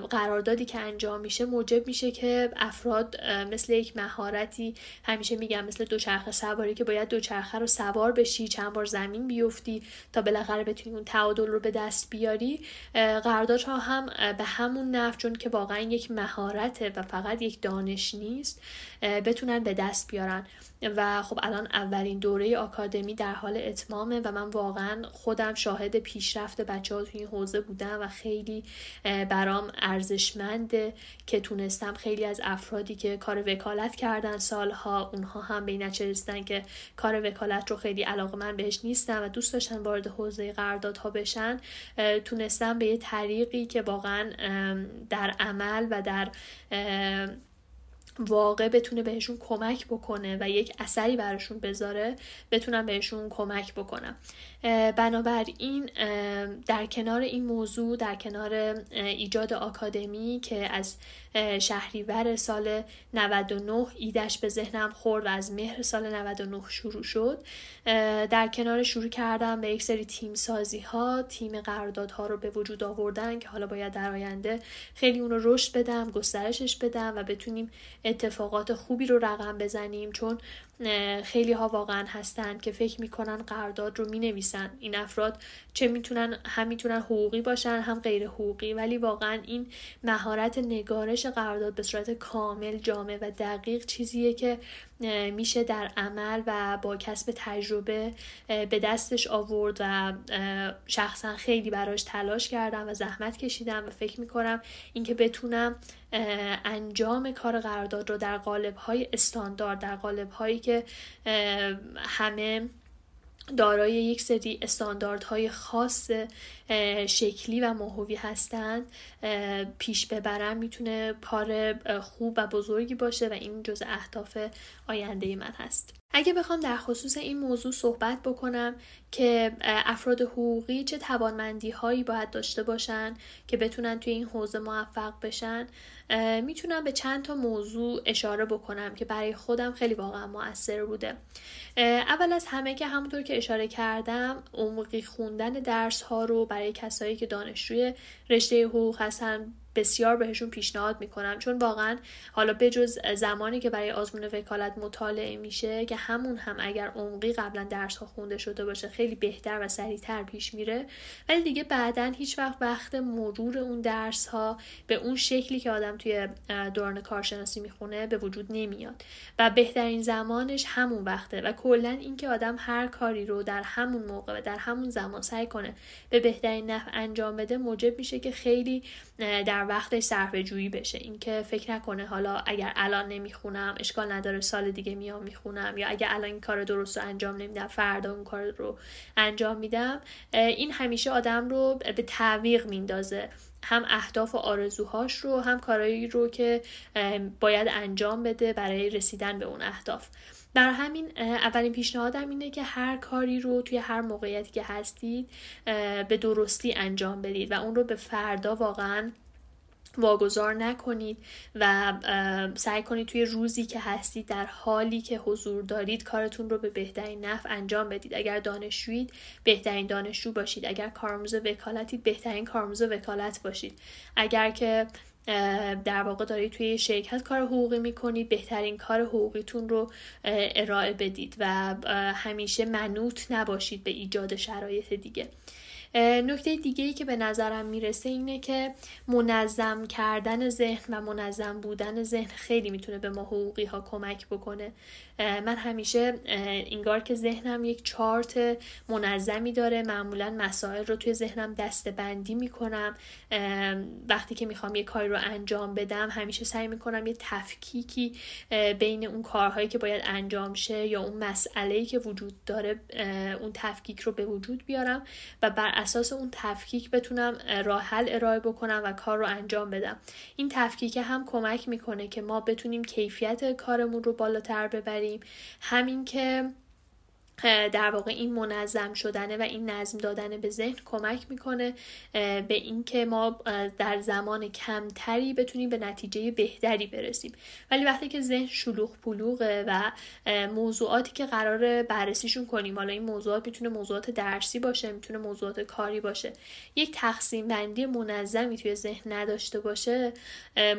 قراردادی که انجام میشه موجب میشه که افراد مثل یک مهارتی همیشه میگم مثل دوچرخه سواری که باید دوچرخه رو سوار بشی چند بار زمین بیفتی تا بالاخره بتونی اون تعادل رو به دست بیاری. قراردادها هم به همون نفع چون که واقعا یک مهارته و فقط یک دانش نیست بتونن به دست بیارن. و خب الان اولین دوره آکادمی در حال اتمامه و من واقعا خودم شاهد پیشرفت بچه ها توی این حوزه بودم و خیلی برام ارزشمنده که تونستم خیلی از افرادی که کار وکالت کردن سالها اونها هم به این که کار وکالت رو خیلی علاقه من بهش نیستم و دوست داشتن وارد حوزه قراردادها بشن تونستم به یه طریقی که واقعا در عمل و در واقع بتونه بهشون کمک بکنه و یک اثری براشون بذاره بتونم بهشون کمک بکنم. بنابراین در کنار این موضوع در کنار ایجاد آکادمی که از شهریور سال 99 ایدش به ذهنم خورد و از مهر سال 99 شروع شد. در کنار شروع کردم به یک سری تیم سازی ها تیم قراردادها رو به وجود آوردن که حالا باید در آینده خیلی اون رو رشد بدم گسترشش بدم و بتونیم اتفاقات خوبی رو رقم بزنیم. چون خیلی ها واقعا هستن که فکر می‌کنن قرارداد رو می نویسن این افراد چه می‌تونن؟ هم می‌تونن حقوقی باشن هم غیر حقوقی. ولی واقعا این مهارت نگارش قرارداد به صورت کامل جامع و دقیق چیزیه که میشه در عمل و با کسب تجربه به دستش آورد و شخصا خیلی براش تلاش کردم و زحمت کشیدم و فکر می‌کنم اینکه بتونم انجام کار قرارداد رو در قالب های استاندارد در قالب هایی که همه دارای یک سری استانداردهای خاص شکلی و ماهوی هستند پیش ببرن می‌تونه کار خوب و بزرگی باشه و این جز اهداف آینده من هست. اگه بخوام در خصوص این موضوع صحبت بکنم که افراد حقوقی چه توانمندی هایی باید داشته باشن که بتونن توی این حوزه موفق بشن می‌تونم به چند تا موضوع اشاره بکنم که برای خودم خیلی واقعا موثر بوده. اول از همه که همونطور که اشاره کردم عمقی خوندن درس ها رو برای کسایی که دانشجوی رشته حقوق هستن بسیار بهشون پیشنهاد می‌کنم. چون واقعا حالا بجز زمانی که برای آزمون وکالت مطالعه میشه که همون هم اگر عمقی قبلا درس ها خونده شده باشه خیلی بهتر و سریعتر پیش میره. ولی دیگه بعدا هیچ وقت وقت مرور اون درس ها به اون شکلی که آدم توی دوران کارشناسی می‌خونه به وجود نمیاد. و بهترین زمانش همون وقته و کلا اینکه آدم هر کاری رو در همون موقع و در همون زمان سعی کنه به بهترین نحو انجام بده موجب میشه که خیلی در وقتش صرفه جویی بشه. اینکه فکر نکنه حالا اگر الان نمی‌خونم اشکال نداره سال دیگه میام می‌خونم یا اگر الان این کار درست رو انجام نمیدم فردا اون کار رو انجام میدم. این همیشه آدم رو به تعویق میندازه. هم اهداف و آرزوهاش رو هم کارایی رو که باید انجام بده برای رسیدن به اون اهداف. بر همین اولین پیشنهادم اینه که هر کاری رو توی هر موقعیتی که هستید به درستی انجام بدید و اون رو به فردا واقعا واگذار نکنید و سعی کنید توی روزی که هستید در حالی که حضور دارید کارتون رو به بهترین نفع انجام بدید. اگر دانشجویید بهترین دانشجو باشید. اگر کارموز وکالتید بهترین کارموز وکالت باشید. اگر که در واقع دارید توی شرکت کار حقوقی می‌کنید بهترین کار حقوقیتون رو ارائه بدید و همیشه منوط نباشید به ایجاد شرایط دیگه. نکته دیگه ای که به نظرم می‌رسه اینه که منظم کردن ذهن و منظم بودن ذهن خیلی می‌تونه به ما حقوقی ها کمک بکنه. من همیشه انگار که ذهنم یک چارت منظمی داره. معمولا مسائل رو توی ذهنم دسته بندی می‌کنم وقتی که می‌خوام یه کاری رو انجام بدم همیشه سعی می‌کنم یه تفکیکی بین اون کارهایی که باید انجام شه یا اون مسئله که وجود داره اون تفکیک رو به وجود بیارم و بر اساس اون تفکیک بتونم راه حل ارائه بکنم و کار رو انجام بدم. این تفکیک هم کمک می‌کنه که ما بتونیم کیفیت کارمون رو بالاتر ببریم. همین که در واقع این منظم شدنه و این نظم دادن به ذهن کمک می‌کنه به اینکه ما در زمان کمتری بتونیم به نتیجه بهتری برسیم. ولی وقتی که ذهن شلوغ پلوغه و موضوعاتی که قرار بررسیشون کنیم حالا این موضوعات می‌تونه موضوعات درسی باشه می‌تونه موضوعات کاری باشه یک تقسیم بندی منظمی توی ذهن نداشته باشه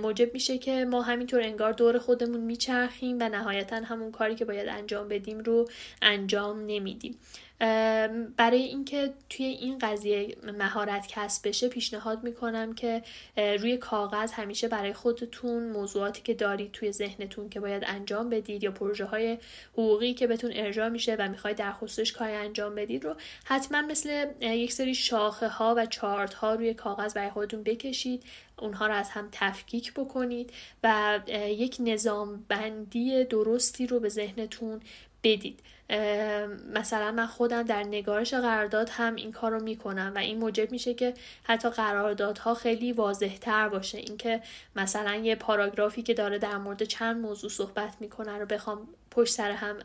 موجب میشه که ما همینطور انگار دور خودمون میچرخیم و نهایتا همون کاری که باید انجام بدیم رو انجام نمیدیم. برای اینکه توی این قضیه مهارت کسب بشه پیشنهاد می‌کنم که روی کاغذ همیشه برای خودتون موضوعاتی که دارید توی ذهنتون که باید انجام بدید یا پروژه های حقوقی که بهتون ارجاع میشه و می‌خواید در خصوصش کاری انجام بدید رو حتما مثل یک سری شاخه ها و چارت ها روی کاغذ برای خودتون بکشید. اونها رو از هم تفکیک بکنید و یک نظام بندی درستی رو به ذهنتون بدید. مثلا من خودم در نگارش قرارداد هم این کار رو می‌کنم و این موجب میشه که حتی قراردادها خیلی واضح تر باشه. اینکه مثلا یه پاراگرافی که داره در مورد چند موضوع صحبت می‌کنه رو بخوام پشت سر هم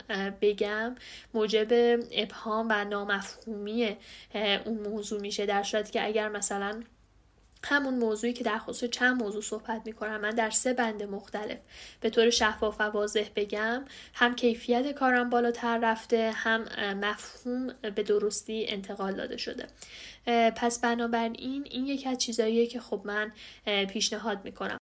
بگم موجب ابهام و نامفهومی اون موضوع میشه. در صورتی که اگر مثلا همون موضوعی که در خصوص چند موضوع صحبت می‌کنم. من در سه بند مختلف. به طور شفاف و واضح بگم هم کیفیت کارم بالاتر رفته هم مفهوم به درستی انتقال داده شده. پس بنابراین این یکی از چیزاییه که خب من پیشنهاد می‌کنم.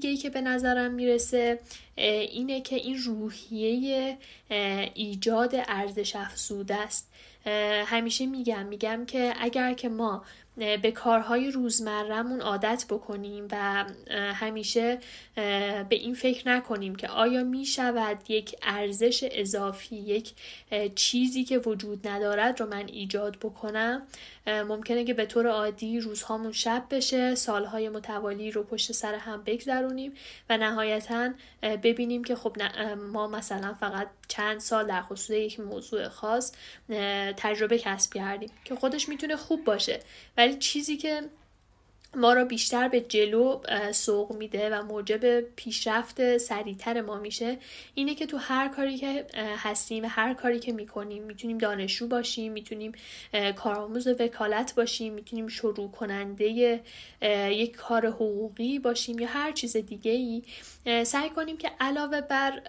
دیگه ای که به نظرم می‌رسه اینه که این روحیه ایجاد ارزش افزوده است. همیشه میگم میگم که اگر که ما به کارهای روزمرهمون عادت بکنیم و همیشه به این فکر نکنیم که آیا می شود یک ارزش اضافی یک چیزی که وجود ندارد رو من ایجاد بکنم ممکنه که به طور عادی روزهامون شب بشه سالهای متوالی رو پشت سر هم بگذرونیم و نهایتا ببینیم که خب ما مثلا فقط چند سال در خصوص یک موضوع خاص تجربه کسب کردیم که خودش می‌تونه خوب باشه. ولی چیزی که ما را بیشتر به جلو سوق میده و موجب پیشرفت سریعتر ما میشه. اینه که تو هر کاری که هستیم و هر کاری که می‌کنیم می‌تونیم دانشجو باشیم می‌تونیم کارآموز وکالت باشیم می‌تونیم شروع کننده یک کار حقوقی باشیم یا هر چیز دیگه ای سعی کنیم که علاوه بر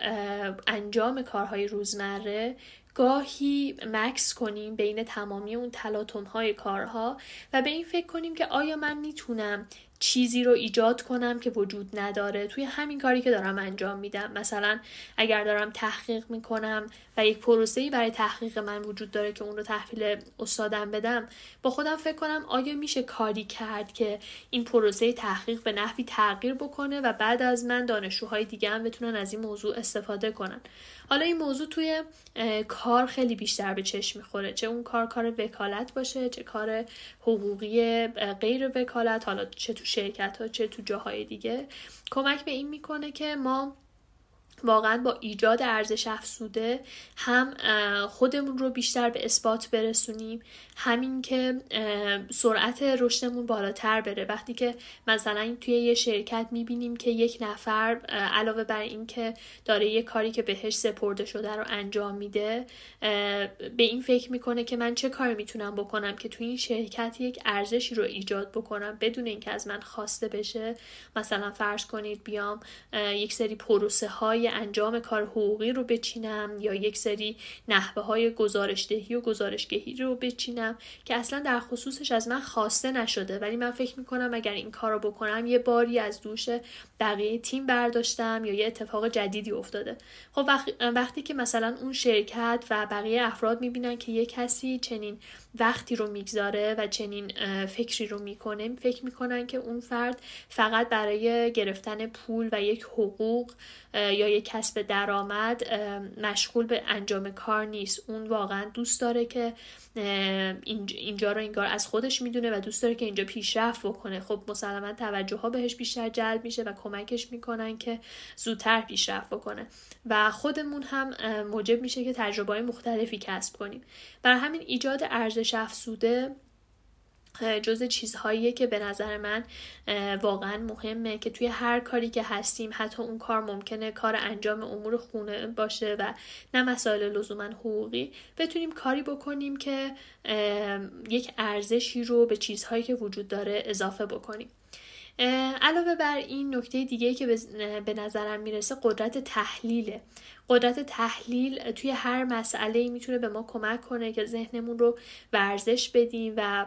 انجام کارهای روزمره گاهی مکس کنیم بین تمامی اون تلاطم های کارها و به این فکر کنیم که آیا من می‌تونم چیزی رو ایجاد کنم که وجود نداره. توی همین کاری که دارم انجام میدم. مثلا اگر دارم تحقیق می‌کنم و یک پروسه‌ای برای تحقیق من وجود داره که اون رو تحویل استادم بدم با خودم فکر کنم آیا میشه کاری کرد که این پروسه تحقیق به نحوی تغییر بکنه و بعد از من دانشجوهای دیگه هم بتونن از این موضوع استفاده کنن؟ حالا این موضوع توی کار خیلی بیشتر به چشم می‌خوره. چه اون کار کار وکالت باشه چه کار حقوقی غیر وکالت حالا چه تو شرکت ها چه تو جاهای دیگه کمک به این می‌کنه که ما واقعا با ایجاد ارزش افزوده هم خودمون رو بیشتر به اثبات برسونیم. همین که سرعت رشدمون بالاتر بره. وقتی که مثلا توی یه شرکت می‌بینیم که یک نفر علاوه بر اینکه داره یه کاری که بهش سپرده شده رو انجام میده به این فکر می‌کنه که من چه کاری می‌تونم بکنم که توی این شرکت یک ارزشی رو ایجاد بکنم بدون اینکه از من خواسته بشه. مثلا فرض کنید بیام یک سری پروسه های انجام کار حقوقی رو بچینم یا یک سری نحوه های گزارشدهی و گزارشگهی رو بچینم که اصلا در خصوصش از من خواسته نشده. ولی من فکر می‌کنم اگر این کار رو بکنم یه باری از دوش بقیه تیم برداشتم یا یه اتفاق جدیدی افتاده. خب وقتی که مثلا اون شرکت و بقیه افراد می‌بینن که یه کسی چنین وقتی رو می‌گذاره و چنین فکری رو می‌کنه فکر می‌کنن که اون فرد فقط برای گرفتن پول و یک حقوق یا یک کسب درآمد مشغول به انجام کار نیست. اون واقعا دوست داره که اینجا رو انگار از خودش می‌دونه و دوست داره که اینجا پیشرفت بکنه. خب مسلما توجه ها بهش بیشتر جلب میشه و کمکش می‌کنن که زودتر پیشرفت بکنه. و خودمون هم موجب میشه که تجربه مختلفی کسب کنیم. برای همین ایجاد ارزش افزوده جز چیزهاییه که به نظر من واقعا مهمه که توی هر کاری که هستیم حتی اون کار ممکنه کار انجام امور خونه باشه و نه مسائل لزوما حقوقی. بتونیم کاری بکنیم که یک ارزشی رو به چیزهایی که وجود داره اضافه بکنیم. علاوه بر این نکته دیگه که به نظرم می‌رسه قدرت تحلیله. قدرت تحلیل توی هر مسئله می‌تونه به ما کمک کنه که ذهنمون رو ورزش بدیم و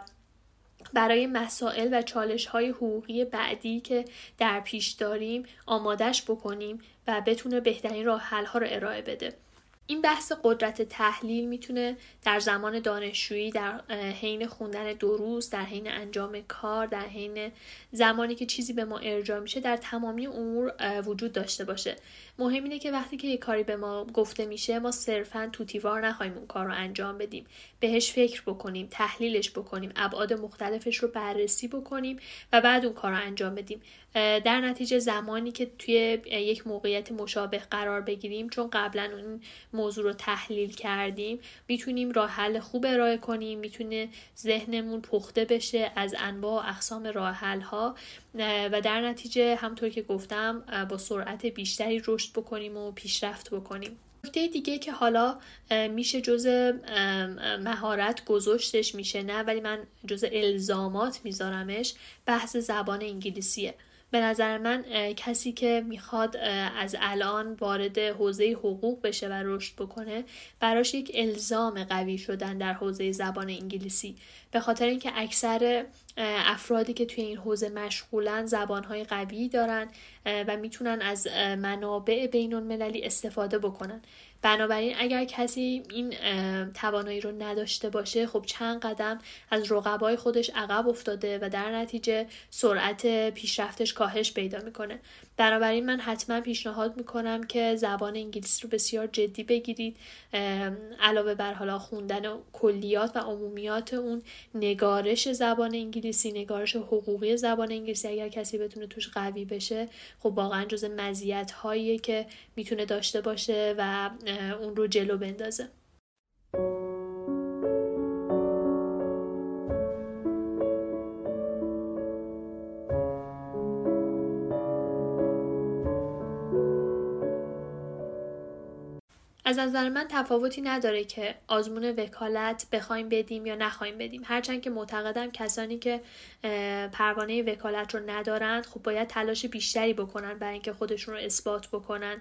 برای مسائل و چالش های حقوقی بعدی که در پیش داریم آمادش بکنیم و بتونه بهترین راه حل ها رو ارائه بده. این بحث قدرت تحلیل می‌تونه در زمان دانشجویی در حین خوندن دروس در حین انجام کار در حین زمانی که چیزی به ما ارجاع میشه در تمامی امور وجود داشته باشه. مهم اینه که وقتی که یه کاری به ما گفته میشه ما صرفا توتیوار نخواهیم اون کار رو انجام بدیم. بهش فکر بکنیم تحلیلش بکنیم ابعاد مختلفش رو بررسی بکنیم و بعد اون کار رو انجام بدیم. در نتیجه زمانی که توی یک موقعیت مشابه قرار بگیریم چون قبلا اون موضوع رو تحلیل کردیم می‌تونیم راه حل خوب ارائه کنیم می‌تونه ذهنمون پخته بشه از انواع و اقسام راه حل ها و در نتیجه همطور که گفتم با سرعت بیشتری رشد بکنیم و پیشرفت بکنیم. نکته دیگه که حالا میشه جز مهارت گذاشتش میشه نه ولی من جز الزامات میذارمش بحث زبان انگلیسیه. به نظر من کسی که می‌خواد از الان وارد حوزه حقوق بشه و رشد بکنه براش یک الزام قوی شدن در حوزه زبان انگلیسی. به خاطر اینکه اکثر افرادی که توی این حوزه مشغولن زبانهای قوی دارن و می‌تونن از منابع بین المللی استفاده بکنن. بنابراین اگر کسی این توانایی رو نداشته باشه خب چند قدم از رقبای خودش عقب افتاده و در نتیجه سرعت پیشرفتش کاهش پیدا می‌کنه. بنابراین من حتما پیشنهاد می‌کنم که زبان انگلیسی رو بسیار جدی بگیرید. علاوه بر حالا خوندن کلیات و عمومیات اون نگارش زبان انگلیسی نگارش حقوقی زبان انگلیسی اگر کسی بتونه توش قوی بشه خب واقعا جز مزیت هایی که می‌تونه داشته باشه و اون رو جلو بندازه. از نظر من تفاوتی نداره که آزمون وکالت بخوایم بدیم یا نخوایم بدیم. هرچند که معتقدم کسانی که پروانه وکالت رو ندارند خب باید تلاش بیشتری بکنن برای اینکه خودشون رو اثبات بکنن.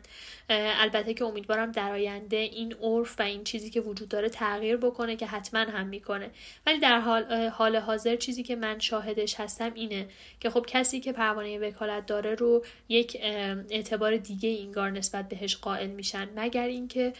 البته که امیدوارم در آینده این عرف و این چیزی که وجود داره تغییر بکنه که حتما هم می‌کنه. ولی در حال, حال حاضر چیزی که من شاهدش هستم اینه که خب کسی که پروانه وکالت داره رو یک اعتبار دیگه اینگار نسبت بهش قائل میشن. مگر اینکه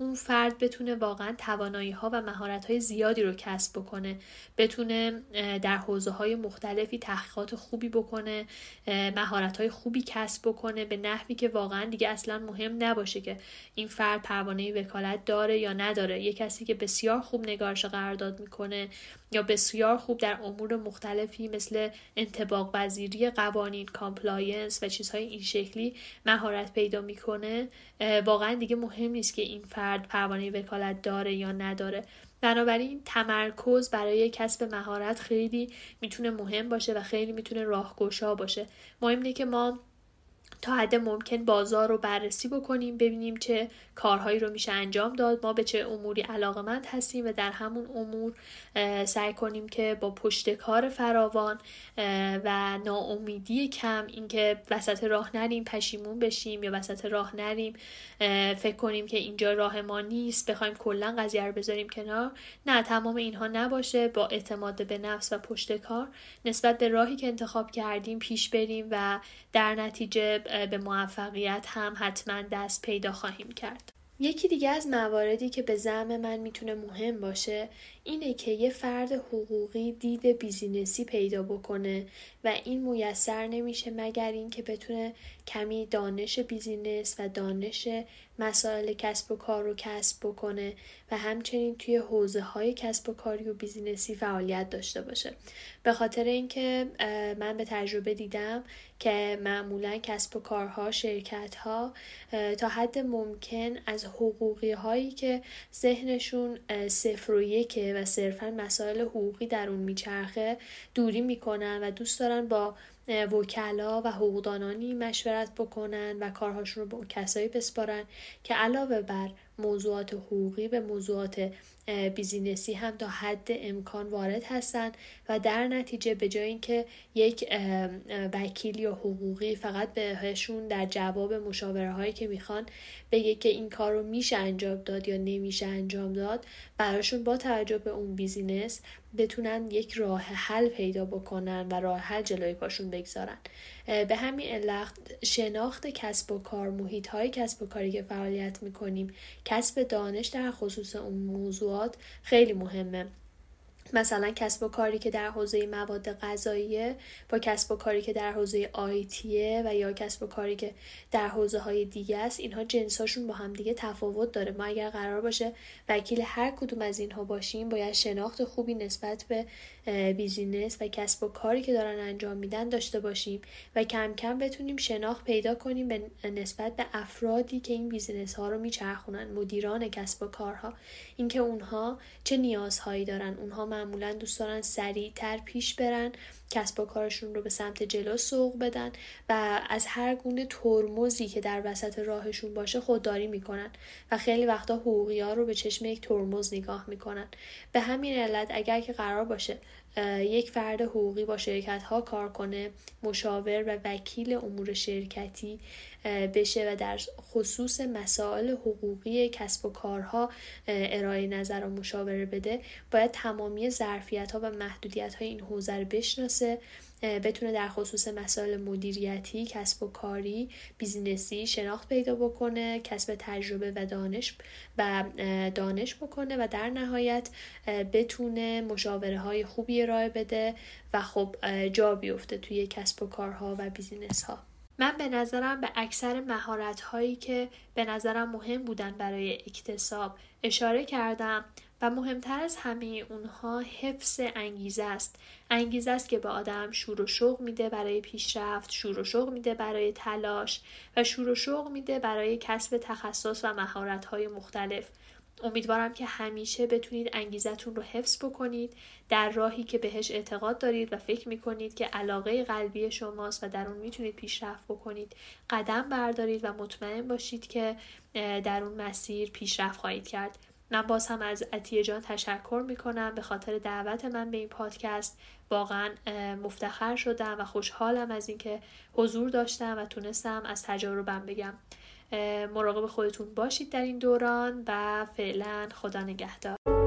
اون فرد بتونه واقعا توانایی ها و مهارت های زیادی رو کسب بکنه بتونه در حوزه های مختلفی تحقیقات خوبی بکنه مهارت های خوبی کسب بکنه به نحوی که واقعا دیگه اصلا مهم نباشه که این فرد پروانه وکالت داره یا نداره. یه کسی که بسیار خوب نگارش قرارداد می‌کنه یا بسیار خوب در امور مختلفی مثل انطباق پذیری قوانین compliance و چیزهای این شکلی مهارت پیدا می‌کنه واقعا دیگه مهم نیست که این فرد پروانه وکالت داره یا نداره. بنابراین تمرکز برای کسب مهارت خیلی می‌تونه مهم باشه و خیلی می‌تونه راهگشا باشه. مهم اینه که ما تا حد ممکن بازار رو بررسی بکنیم ببینیم چه کارهایی رو میشه انجام داد. ما به چه اموری علاقمند هستیم و در همون امور سعی کنیم که با پشت کار فراوان و ناامیدی کم اینکه وسط راه نریم پشیمون بشیم یا وسط راه نریم. فکر کنیم که اینجا راه ما نیست بخوایم کلا قضیه رو بذاریم کنار. نه تمام اینها نباشه. با اعتماد به نفس و پشت کار نسبت به راهی که انتخاب کردیم پیش بریم و در نتیجه به موفقیت هم حتما دست پیدا خواهیم کرد. یکی دیگه از مواردی که به زعم من می‌تونه مهم باشه اینه که یه فرد حقوقی دید بیزینسی پیدا بکنه و این میسر نمیشه مگر اینکه بتونه کمی دانش business و دانش مسائل کسب و کار رو کسب بکنه و همچنین توی حوزه های کسب و کاری و business ی فعالیت داشته باشه. به خاطر اینکه من به تجربه دیدم که معمولا کسب و کارها شرکت ها تا حد ممکن از حقوقی هایی که ذهنشون صفر و یکه و صرفا مسائل حقوقی در اون میچرخه دوری می‌کنن و دوست دارن با وکلا و حقوقدانانی مشورت بکنن و کارهاشون رو به کسایی بسپارن که علاوه بر موضوعات حقوقی به موضوعات بیزینسی هم تا حد امکان وارد هستند و در نتیجه به جای اینکه یک وکیل یا حقوقی فقط بهشون در جواب مشاوره هایی که می‌خوان بگه که این کار رو میشه انجام داد یا نمیشه انجام داد براشون با توجه به اون بیزینس بتونن یک راه حل پیدا بکنن و راه حل جلوی پاشون بگذارن. به همین علت شناخت کسب و کار محیط های کسب و کاری که فعالیت می‌کنیم کسب دانش در خصوص اون خیلی مهمه. مثلا کسب و کاری که در حوزه مواد غذاییه با کسب و کاری که در حوزه آیتیه و یا کسب و کاری که در حوزه های دیگه است اینها جنساشون با هم دیگه تفاوت داره. ما اگر قرار باشه وکیل هر کدوم از اینها باشیم باید شناخت خوبی نسبت به business و کسب و کاری که دارن انجام میدن داشته باشیم و کم کم بتونیم شناخت پیدا کنیم به نسبت به افرادی که این business ها رو میچرخونن مدیران کسب و کارها. اینکه اونها چه نیازهایی دارن. اونها معمولا دوست دارن سریعتر پیش برن کسب و کارشون رو به سمت جلو سوق بدن و از هر گونه ترمزی که در وسط راهشون باشه خودداری می‌کنن و خیلی وقتا حقوقی ها رو به چشم یک ترمز نگاه می‌کنن. به همین علت اگر که قرار باشه یک فرد حقوقی با شرکت ها کار کنه مشاور و وکیل امور شرکتی بشه و در خصوص مسائل حقوقی کسب و کارها ارائه نظر و مشاوره بده باید تمامی ظرفیت ها و محدودیت های این حوزه رو بشناسه بتونه در خصوص مسائل مدیریتی، کسب و کاری، business ی شناخت پیدا بکنه، کسب تجربه و دانش و دانش بکنه و در نهایت بتونه مشاوره های خوبی ارائه بده و خب جا بیفته توی کسب و کارها و business ها. من به نظرم به اکثر مهارت هایی که به نظرم مهم بودن برای اکتساب اشاره کردم و مهمتر از همه اونها حفظ انگیزه است. انگیزه است که به آدم شور و شوق میده برای پیشرفت شور و شوق میده برای تلاش و شور و شوق میده برای کسب تخصص و مهارت های مختلف. امیدوارم که همیشه بتونید انگیزتون رو حفظ بکنید در راهی که بهش اعتقاد دارید و فکر می‌کنید که علاقه قلبی شماست و در اون می‌تونید پیشرفت بکنید. قدم بردارید و مطمئن باشید که در اون مسیر پیشرفت خواهید کرد. من باز هم از عطیه جان تشکر می‌کنم به خاطر دعوت من به این پادکست. واقعا مفتخر شدم و خوشحالم از اینکه حضور داشتم و تونستم از تجاربم بگم. مراقب خودتون باشید در این دوران و فعلا خدا نگهدار.